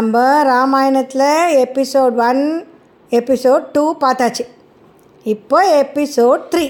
நம்ம ராமாயணத்தில் episode one episode two பார்த்தாச்சு. இப்போ எபிசோட் த்ரீ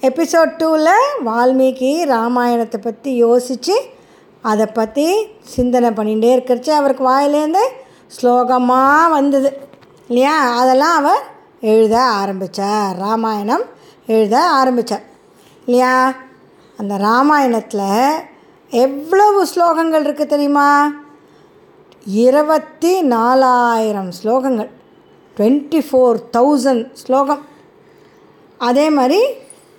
எபிசோட் டூவில் வால்மீகி ராமாயணத்தை பற்றி யோசித்து அதை பற்றி சிந்தனை பண்ணிகிட்டே இருக்கிறச்சு. அவருக்கு வாயிலேருந்து ஸ்லோகமாக வந்தது. இல்லையா? அதெல்லாம் அவர் எழுத ஆரம்பித்தார் ராமாயணம் எழுத ஆரம்பித்தார் இல்லையா? அந்த ராமாயணத்தில் எவ்வளவு ஸ்லோகங்கள் இருக்குது தெரியுமா? இருபத்தி நாலாயிரம் ஸ்லோகங்கள். டுவெண்ட்டி ஃபோர் தௌசண்ட் ஸ்லோகம். அதே மாதிரி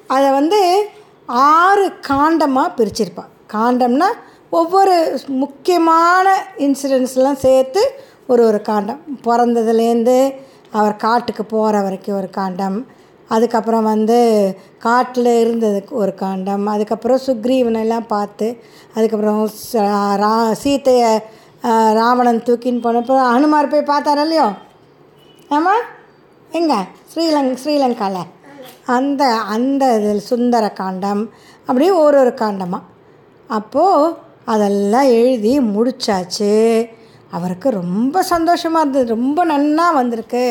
அதை வந்து ஆறு காண்டமாக பிரிச்சிருப்பாள் காண்டம்னா ஒவ்வொரு முக்கியமான இன்சிடென்ட்ஸ்லாம் சேர்த்து ஒரு ஒரு காண்டம். பிறந்ததுலேருந்து அவர் காட்டுக்கு போகிற வரைக்கும் ஒரு காண்டம். அதுக்கப்புறம் வந்து காட்டில் இருந்ததுக்கு ஒரு காண்டம். அதுக்கப்புறம் சுக்ரீவனெல்லாம் பார்த்து அதுக்கப்புறம் ரா சீத்தையை ராவணன் தூக்கின்னு போனப்போ அனுமார் போய் பார்த்தாரா இல்லையோ? ஆமாம் எங்கே? ஸ்ரீலங் ஸ்ரீலங்காவில் அந்த அந்த இதில் சுந்தர காண்டம் அப்படியே ஒரு ஒரு காண்டமாக அப்போது அதெல்லாம் எழுதி முடிச்சாச்சு. அவருக்கு ரொம்ப சந்தோஷமாக இருந்தது. ரொம்ப நன்னா வந்திருக்கு.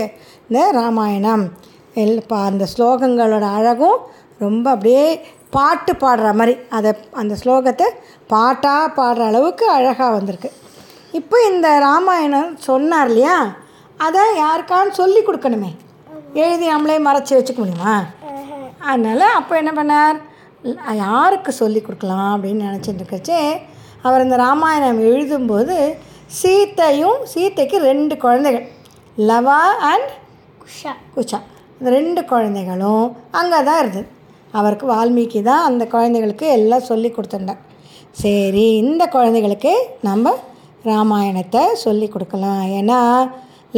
இந்த ராமாயணம். எல் பா அந்த ஸ்லோகங்களோட அழகும் ரொம்ப அப்படியே பாட்டு பாடுற மாதிரி. அதை அந்த ஸ்லோகத்தை பாட்டாக பாடுற அளவுக்கு அழகாக வந்திருக்கு. இப்போ இந்த ராமாயணம் சொன்னார் இல்லையா? அதை யாருக்கான்னு சொல்லி கொடுக்கணுமே. எழுதி நம்மளே மறைச்சி வச்சுக்க முடியுமா? அதனால் அப்போ என்ன பண்ணார்? யாருக்கு சொல்லி கொடுக்கலாம் அப்படின்னு நினச்சிட்டு இருக்கச்சே அவர் இந்த ராமாயணம் எழுதும்போது சீத்தையும் சீத்தைக்கு ரெண்டு குழந்தைகள் லவா அண்ட் குஷா. குஷா. இந்த ரெண்டு குழந்தைகளும் அங்கே தான் இருந்தது. அவருக்கு வால்மீகி தான் அந்த குழந்தைகளுக்கு எல்லாம் சொல்லி கொடுத்துட்டார் சரி இந்த குழந்தைகளுக்கு நம்ம ராமாயணத்தை சொல்லி கொடுக்கலாம். ஏன்னா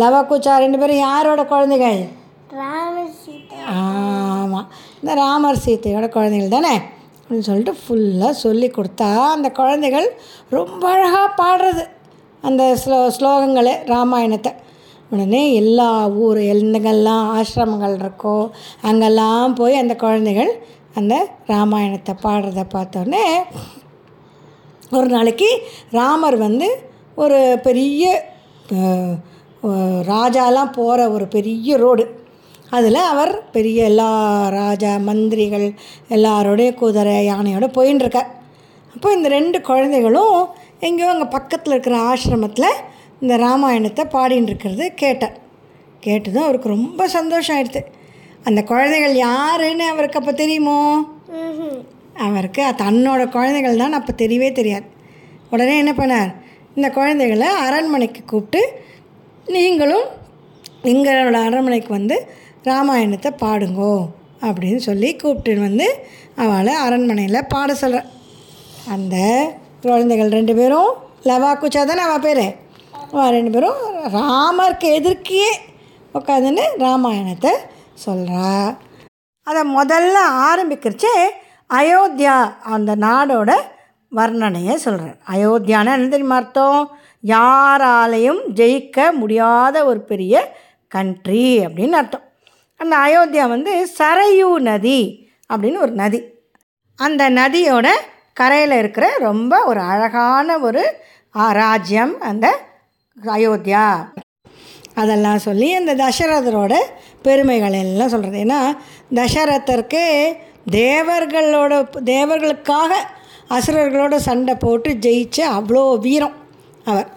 லவ குச்சா ரெண்டு பேரும் யாரோட குழந்தைகள்? ஆமாம் இந்த ராமர் சீத்தையோட குழந்தைகள் தானே? அப்படின்னு சொல்லிட்டு ஃபுல்லாக சொல்லி கொடுத்தா அந்த குழந்தைகள் ரொம்ப அழகாக பாடுறது. அந்த ஸ்லோ ஸ்லோகங்களை ராமாயணத்தை. உடனே எல்லா ஊர் எங்கெல்லாம் ஆசிரமங்கள் இருக்கோ அங்கெல்லாம் போய் அந்த குழந்தைகள் அந்த ராமாயணத்தை பாடுறத பார்த்தோன்னே ஒரு நாளைக்கு ராமர் வந்து ஒரு பெரிய ராஜாலாம் போகிற ஒரு பெரிய ரோடு. அதில் அவர் பெரிய எல்லா ராஜா மந்திரிகள் எல்லாரோடைய குதிரை யானையோட போயின்னு இருக்கார் அப்போ இந்த ரெண்டு குழந்தைகளும் எங்கேயோ அங்கே பக்கத்தில் இருக்கிற ஆசிரமத்தில் இந்த ராமாயணத்தை பாடின்னு இருக்கிறது கேட்டார். கேட்டதும் அவருக்கு ரொம்ப சந்தோஷம் ஆயிடுது அந்த குழந்தைகள் யாருன்னு அவருக்கு அப்போ தெரியுமோ. அவருக்கு தன்னோட குழந்தைகள் தான் அப்போ தெரியவே தெரியாது. உடனே என்ன பண்ணார்? இந்த குழந்தைகளை அரண்மனைக்கு கூப்பிட்டு நீங்களும் எங்களோட அரண்மனைக்கு வந்து ராமாயணத்தை பாடுங்கோ அப்படின்னு சொல்லி கூப்பிட்டு வந்து அவளை அரண்மனையில் பாட சொல்கிற அந்த குழந்தைகள் ரெண்டு பேரும் லவா குச்சா தானே அவள் பேர்? அவள் ரெண்டு பேரும் ராமருக்கு எதிர்க்கியே உட்காந்துன்னு ராமாயணத்தை சொல்கிறா அதை முதல்ல ஆரம்பிக்கிறச்சே அயோத்தியா அந்த நாடோட வர்ணனையை சொல்கிறார் அயோத்தியான என்ன தெரியுமா அர்த்தம் யாராலையும் ஜெயிக்க முடியாத ஒரு பெரிய கண்ட்ரி அப்படின்னு அர்த்தம். அந்த அயோத்தியா வந்து சரையூ நதி அப்படின்னு ஒரு நதி. அந்த நதியோட கரையில் இருக்கிற ரொம்ப ஒரு அழகான ஒரு ராஜ்யம் அந்த அயோத்தியா. அதெல்லாம் சொல்லி அந்த தசரதரோட பெருமைகள் எல்லாம் சொல்கிறது ஏன்னா தசரதருக்கு தேவர்களோட தேவர்களுக்காக அசுரர்களோட சண்டை போட்டு ஜெயிச்ச அவ்வளோ வீரம் அவர்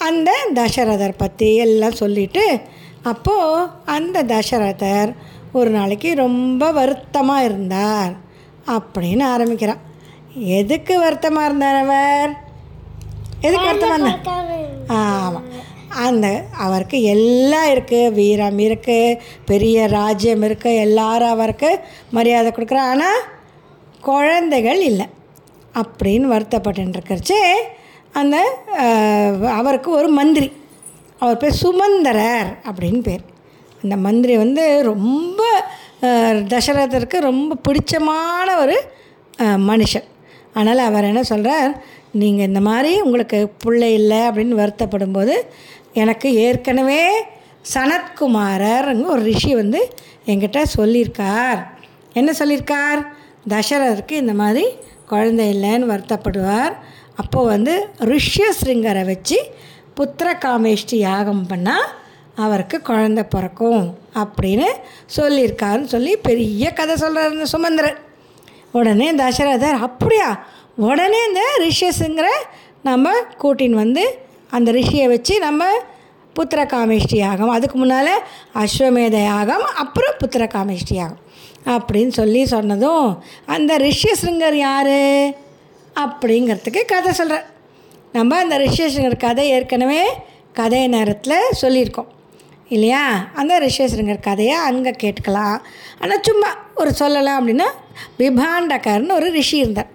அந்த தசரதர் பற்றி எல்லாம் சொல்லிட்டு அப்போது அந்த தசரதர் ஒரு நாளைக்கு ரொம்ப வருத்தமாக இருந்தார் அப்படின்னு ஆரம்பிக்கிறார் எதுக்கு வருத்தமாக இருந்தார் அவர்? எதுக்கு வருத்தமாக இருந்தார்? ஆமாம் அந்த அவருக்கு எல்லாம் இருக்குது வீரம் இருக்குது பெரிய ராஜ்யம் இருக்குது எல்லாரும் அவருக்கு மரியாதை கொடுக்குறா ஆனால் குழந்தைகள் இல்லை. அப்படின்னு வருத்தப்பட்டுருக்கிறச்சே அந்த அவருக்கு ஒரு மந்திரி. அவர் பேர் சுமந்தரர் அப்படின்னு பேர். அந்த மந்திரி வந்து ரொம்ப தசரதருக்கு ரொம்ப பிடிச்சமான ஒரு மனுஷன். அதனால் அவர் என்ன சொல்கிறார் நீங்கள் இந்த மாதிரி உங்களுக்கு பிள்ளை இல்லை அப்படின்னு வருத்தப்படும்போது எனக்கு ஏற்கனவே சனத்குமாரர்ங்க ஒரு ரிஷி வந்து என்கிட்ட சொல்லியிருக்கார். என்ன சொல்லியிருக்கார்? தசரதருக்கு இந்த மாதிரி குழந்தை இல்லைன்னு வருத்தப்படுவார். அப்போது வந்து ரிஷ்யஸ்ரிங்கரை வச்சு புத்திர காமேஷ்டி யாகம் பண்ணால் அவருக்கு குழந்தை பிறக்கும் அப்படின்னு சொல்லியிருக்காருன்னு சொல்லி பெரிய கதை சொல்கிறார் இந்த சுமந்திரன். உடனே தசரதர் அப்படியா? உடனே இந்த ரிஷியஸுங்கிற நம்ம கூட்டின்னு வந்து அந்த ரிஷியை வச்சு நம்ம புத்திர காமேஷ்டி யாகம் அதுக்கு முன்னால் அஸ்வமேத யாகம் அப்புறம் புத்திர காமேஷ்டி யாகம். அப்படின்னு சொல்லி சொன்னதும் அந்த ரிஷ்யசிருங்கர் யார்? அப்படிங்கிறதுக்கு கதை சொல்கிறார் நம்ம அந்த ரிஷ்யசிருங்கர் கதை ஏற்கனவே கதை நேரத்தில் சொல்லியிருக்கோம். இல்லையா? அந்த ரிஷேஸ்வரங்கர் கதையை அங்கே கேட்டுக்கலாம். ஆனால் சும்மா ஒரு சொல்லலாம் அப்படின்னா விபாண்டகர்னு ஒரு ரிஷி இருந்தார்.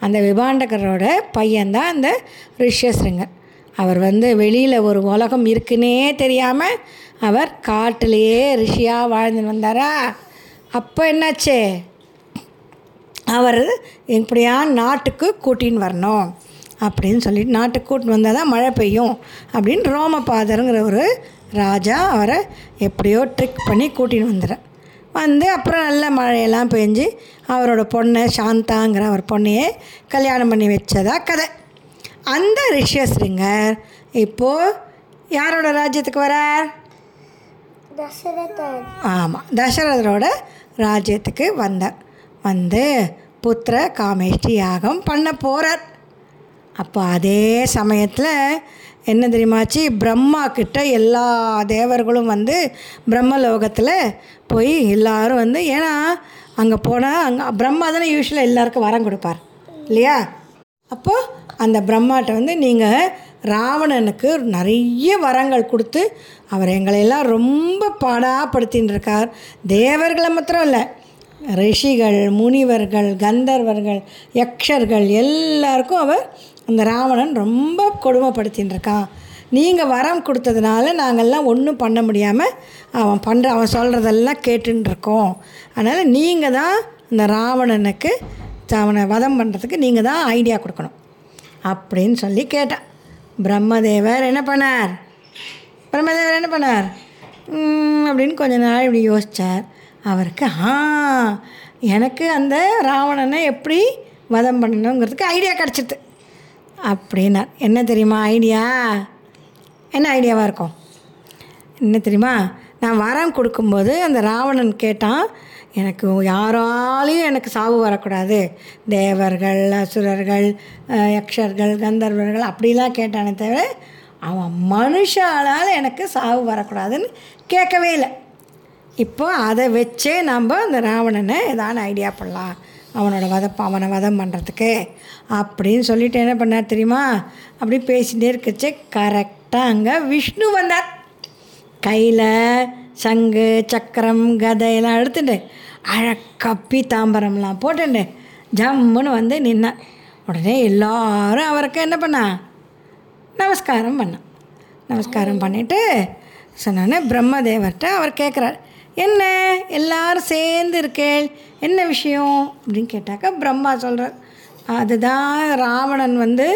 அந்த விபாண்டகரோட பையன்தான் அந்த ரிஷேஸ்வரங்கர் அவர் வந்து வெளியில் ஒரு உலகம் இருக்குன்னே தெரியாமல் அவர் காட்டிலேயே ரிஷியாக வாழ்ந்து வந்தாரா? அப்போ என்னாச்சு? அவர் இப்படியா நாட்டுக்கு கூட்டின்னு வரணும் அப்படின்னு சொல்லிட்டு நாட்டுக்கு கூட்டின்னு வந்தால் தான் மழை பெய்யும் அப்படின்னு ரோமபாதருங்கிற ஒரு ராஜா அவரை எப்படியோ ட்ரிக் பண்ணி கூட்டின்னு வந்துடுற வந்து அப்புறம் நல்ல மழையெல்லாம் பெஞ்சு அவரோட பொண்ணை சாந்தாங்கிற அவர் பொண்ணையே கல்யாணம் பண்ணி வச்சதா கதை. அந்த ரிஷியஸ்ரிங்கர் இப்போது யாரோட ராஜ்யத்துக்கு வரார்? ஆமாம் தசரதரோட ராஜ்யத்துக்கு வந்தார் வந்து புத்திர காமேஷ்டி யாகம் பண்ண போகிறார் அப்போ அதே சமயத்தில் என்ன தெரியுமாச்சு? பிரம்மா கிட்ட எல்லா தேவர்களும் வந்து பிரம்மலோகத்தில் போய் எல்லாரும் வந்து ஏன்னா அங்கே போனால் அங்கே பிரம்மா தானே யூஸ்வலாக எல்லாருக்கும் வரம் கொடுப்பார். இல்லையா? அப்போது அந்த பிரம்மாட்ட வந்து நீங்கள் ராவணனுக்கு நிறைய வரங்கள் கொடுத்து அவர் எங்களையெல்லாம் ரொம்ப பாடாப்படுத்தின்னு இருக்கார் தேவர்களை மாத்திரம் இல்லை ரிஷிகள் முனிவர்கள் கந்தர்வர்கள் யக்ஷர்கள் எல்லாருக்கும் அவர் அந்த ராவணன் ரொம்ப கொடுமைப்படுத்தின்னு இருக்கான் நீங்கள் வரம் கொடுத்ததுனால நாங்கள்லாம் ஒன்றும் பண்ண முடியாமல் அவன் பண்ணுற அவன் சொல்கிறதெல்லாம் கேட்டுன்னு இருக்கோம் அதனால் நீங்கள் தான் இந்த ராவணனுக்கு அவனை வதம் பண்ணுறதுக்கு நீங்கள் தான் ஐடியா கொடுக்கணும். அப்படின்னு சொல்லி கேட்டான். பிரம்மதேவர் என்ன பண்ணார்? பிரம்மதேவர் என்ன பண்ணார்? அப்படின்னு கொஞ்ச நாள் இப்படி யோசித்தார் அவருக்கு ஆ எனக்கு அந்த ராவணனை எப்படி வதம் பண்ணணுங்கிறதுக்கு ஐடியா கிடச்சிது அப்படின்னார். என்ன தெரியுமா ஐடியா என்ன ஐடியாவாக இருக்கும்? என்ன தெரியுமா? நான் வரம் கொடுக்கும்போது அந்த ராவணன் கேட்டான் எனக்கு யாராலையும் எனக்கு சாவு வரக்கூடாது. தேவர்கள் அசுரர்கள் யக்ஷர்கள் கந்தர்வர்கள் அப்படிலாம் கேட்டானே தவிர அவன் மனுஷாலால் எனக்கு சாவு வரக்கூடாதுன்னு கேட்கவே இல்லை. இப்போ அதை வச்சே நம்ம அந்த ராவணனை ஏதான ஐடியா பண்ணலாம். அவனோட வதப்ப அவனை வதம் பண்ணுறதுக்கு அப்படின்னு சொல்லிட்டு என்ன பண்ணார் தெரியுமா? அப்படி பேசிகிட்டே இருக்கச்சு கரெக்டாக அங்கே விஷ்ணு வந்தார். கையில் சங்கு சக்கரம் கதையெல்லாம் எடுத்துட்டு அழக்கப்பி தாம்பரம்லாம் போட்டுண்டு ஜம்முன்னு வந்து நின்னார். உடனே எல்லாரும் அவருக்கு என்ன பண்ணா? நமஸ்காரம் பண்ணான். நமஸ்காரம் பண்ணிவிட்டு சொன்னானே பிரம்மதேவர்கிட்ட அவர் கேட்குறார் என்ன எல்லாரும் சேர்ந்து இருக்கேள் என்ன விஷயம்? அப்படின்னு கேட்டாக்கா பிரம்மா சொல்கிறார் அதுதான் ராவணன் வந்து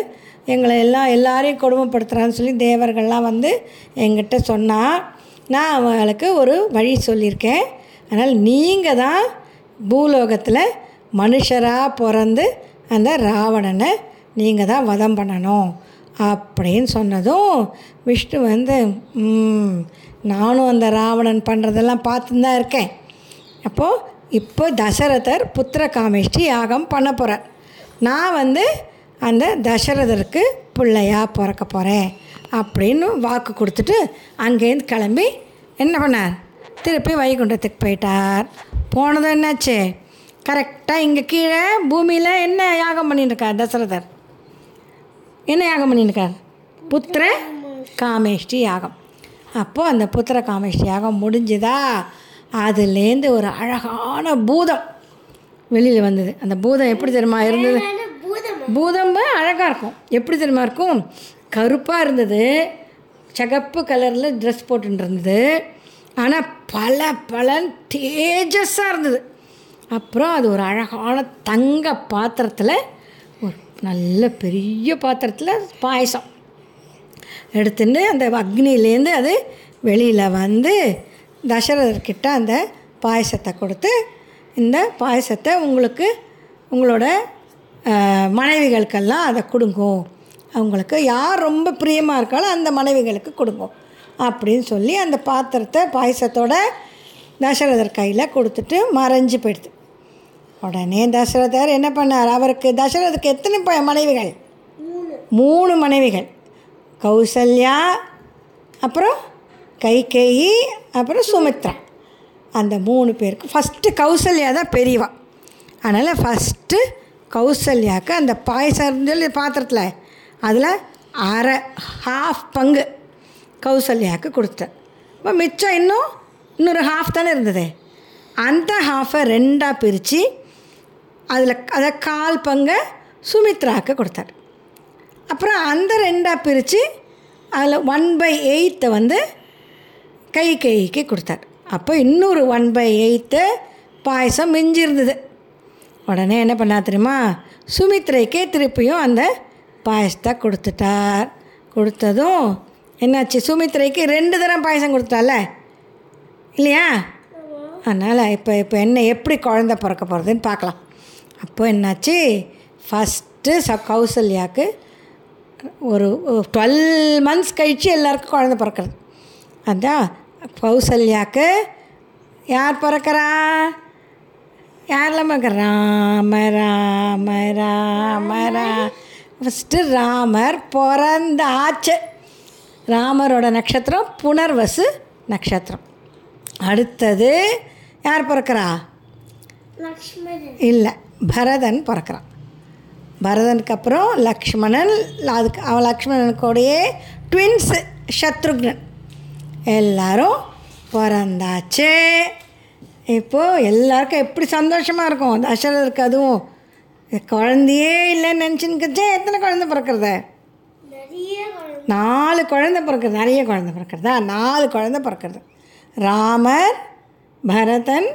எங்களை எல்லாம் எல்லாரையும் கொடுமைப்படுத்துகிறான்னு சொல்லி தேவர்கள்லாம் வந்து எங்கிட்ட சொன்னால் நான் அவங்களுக்கு ஒரு வழி சொல்லியிருக்கேன். அதனால் நீங்கள் தான் பூலோகத்தில் மனுஷராக பிறந்து அந்த ராவணனை நீங்கள் தான் வதம் பண்ணணும். அப்படின்னு சொன்னதும் விஷ்ணு வந்து நானும் அந்த ராவணன் பண்ணுறதெல்லாம் பார்த்துன்னு தான் இருக்கேன். அப்போது இப்போ தசரதர் புத்திர காமேஷ்டி யாகம் பண்ண போகிறார் நான் வந்து அந்த தசரதருக்கு பிள்ளையா பிறக்க போகிறேன் அப்படின்னு வாக்கு கொடுத்துட்டு அங்கேருந்து கிளம்பி என்ன பண்ணார்? திருப்பி வைகுண்டத்துக்கு போயிட்டார். போனதும் என்னாச்சு? கரெக்டாக இங்கே கீழே பூமியில் என்ன யாகம் பண்ணிட்டுருக்கார் தசரதர்? என்ன யாகம் பண்ணியிருக்கார் புத்திர காமேஷ்டி யாகம். அப்போது அந்த புத்திர காமேஷ்டி யாகம் முடிஞ்சுதா? அதுலேருந்து ஒரு அழகான பூதம் வெளியில் வந்தது. அந்த பூதம் எப்படி தெரியுமா இருந்தது? பூதம்? அழகாக இருக்கும். எப்படி தெரியுமா இருக்கும்? கருப்பாக இருந்தது. சகப்பு கலரில் ட்ரெஸ் போட்டுட்டு இருந்தது. ஆனால் பல பலன் தேஜஸாக இருந்தது. அப்புறம் அது ஒரு அழகான தங்க பாத்திரத்தில் நல்ல பெரிய பாத்திரத்தில் பாயசம். எடுத்துட்டு அந்த அக்னியிலேருந்து அது வெளியில் வந்து தசரதர்கிட்ட அந்த பாயசத்தை கொடுத்து இந்த பாயசத்தை உங்களுக்கு உங்களோட மனைவிகளுக்கெல்லாம் அதை கொடுங்கோ அவங்களுக்கு யார் ரொம்ப பிரியமாக இருக்காளோ அந்த மனைவிகளுக்கு கொடுங்க அப்படின்னு சொல்லி அந்த பாத்திரத்தை பாயசத்தோட தசரதர் கையில் கொடுத்துட்டு மறைஞ்சு போயிடுது. உடனே தசரதர் என்ன பண்ணார்? அவருக்கு தசரதருக்கு எத்தனை ப மனைவிகள்? மூணு. மனைவிகள். கௌசல்யா அப்புறம் கைகேயி அப்புறம் சுமித்ரா. அந்த மூணு பேருக்கு ஃபஸ்ட்டு கௌசல்யா தான் பெரியவா. அதனால் ஃபஸ்ட்டு கௌசல்யாவுக்கு அந்த பாயசம் சொல்லி பாத்திரத்தில் அதில் அரை ஹாஃப் பங்கு கௌசல்யாவுக்கு கொடுத்தேன். இப்போ மிச்சம் இன்னும் இன்னொரு ஹாஃப் தானே இருந்தது. அந்த ஹாஃபை ரெண்டாக பிரித்து அதில் அதை கால் பங்கை சுமித்ராவுக்கு கொடுத்தார். அப்புறம் அந்த ரெண்டாக பிரித்து அதில் ஒன் பை எயித்தை வந்து கை கைக்கு கொடுத்தார். அப்போ இன்னொரு ஒன் பை எயித்து பாயசம் மிஞ்சிருந்தது. உடனே என்ன பண்ணா தெரியுமா? சுமித்ரைக்கே திருப்பியும் அந்த பாயசத்தை கொடுத்துட்டார். கொடுத்ததும் என்னாச்சு? சுமித்ரைக்கு ரெண்டு தரம் பாயசம் கொடுத்துட்டால இல்லையா? அதனால் இப்போ இப்போ என்ன எப்படி குழந்த பிறக்க போகிறதுன்னு பார்க்கலாம். அப்போ என்னாச்சு? ஃபஸ்ட்டு ச கௌசல்யாவுக்கு ஒரு டுவெல் மந்த்ஸ் கழித்து எல்லாருக்கும் குழந்த பிறக்கிறது அதான் கௌசல்யாவுக்கு யார் பிறக்கிறா? யாரெல்லாம் பிறக்க ராம ராம ராம ரா ஃபஸ்ட்டு ராமர் பிறந்தாச்சு ராமரோட நட்சத்திரம் புனர்வசு நட்சத்திரம். அடுத்தது யார் பிறக்கிறா? இல்லை பரதன் பிறக்கிறான். பரதனுக்கு அப்புறம் லக்ஷ்மணன் அதுக்கு அவன் லக்ஷ்மணனுக்கூடையே ட்வின்ஸு சத்ருக்னன். எல்லாரும் பிறந்தாச்சு. இப்போது எல்லாருக்கும் எப்படி சந்தோஷமாக இருக்கும்? தசரதருக்கு அதுவும் குழந்தையே இல்லைன்னு நினச்சின்னுக்கச்சே எத்தனை குழந்தை பிறக்கிறத? நாலு குழந்தை பிறக்கிறது நிறைய குழந்தை பிறக்கிறதா நாலு குழந்தை பிறக்கிறது ராமர் பரதன்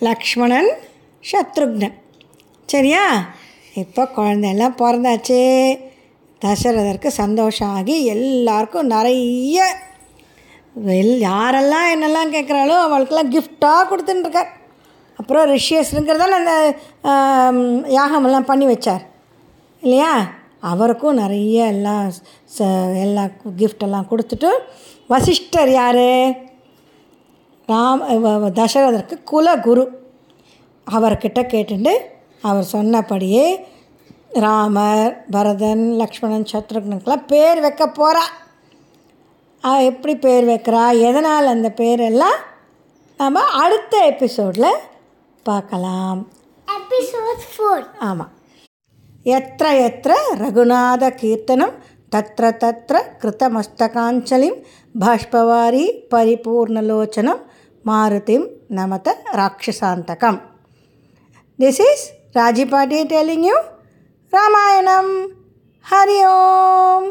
லக்ஷ்மணன் சத்ருக்னன். சரியா? இப்போ குழந்தையெல்லாம் பிறந்தாச்சு. தசரதருக்கு சந்தோஷம் ஆகி எல்லாருக்கும் நிறைய எல் யாரெல்லாம் என்னெல்லாம் கேட்குறாளோ அவளுக்கெல்லாம் கிஃப்டாக கொடுத்துட்டுருக்கார் அப்புறம் ரிஷியஸ்ங்கிறதால அந்த யாகமெல்லாம் பண்ணி வச்சார். இல்லையா? அவருக்கும் நிறைய எல்லாம் ச எல்லா கிஃப்டெல்லாம் கொடுத்துட்டு வசிஷ்டர் யார்? ராம் வ- குலகுரு. அவர்கிட்ட கேட்டுட்டு அவர் சொன்னபடியே ராமர் பரதன் லக்ஷ்மணன் சத்ருக்னுக்கெல்லாம் பேர் வைக்க போகிறா எப்படி பேர் வைக்கிறா? எதனால் அந்த பேரெல்லாம் நம்ம அடுத்த எபிசோடில் பார்க்கலாம். எபிசோட் ஃபோர் ஆமாம் எத்திர எத்திர ரகுநாத கீர்த்தனம் தத்திர தத்திர கிருத்தமஸ்தகாஞ்சலிம் பாஷ்பவாரி பரிபூர்ணலோச்சனம் மாருதிம் நமத ராட்சசாந்தகம். திஸ் இஸ் ராஜி பாட்டி telling you Ramayanam Hari Om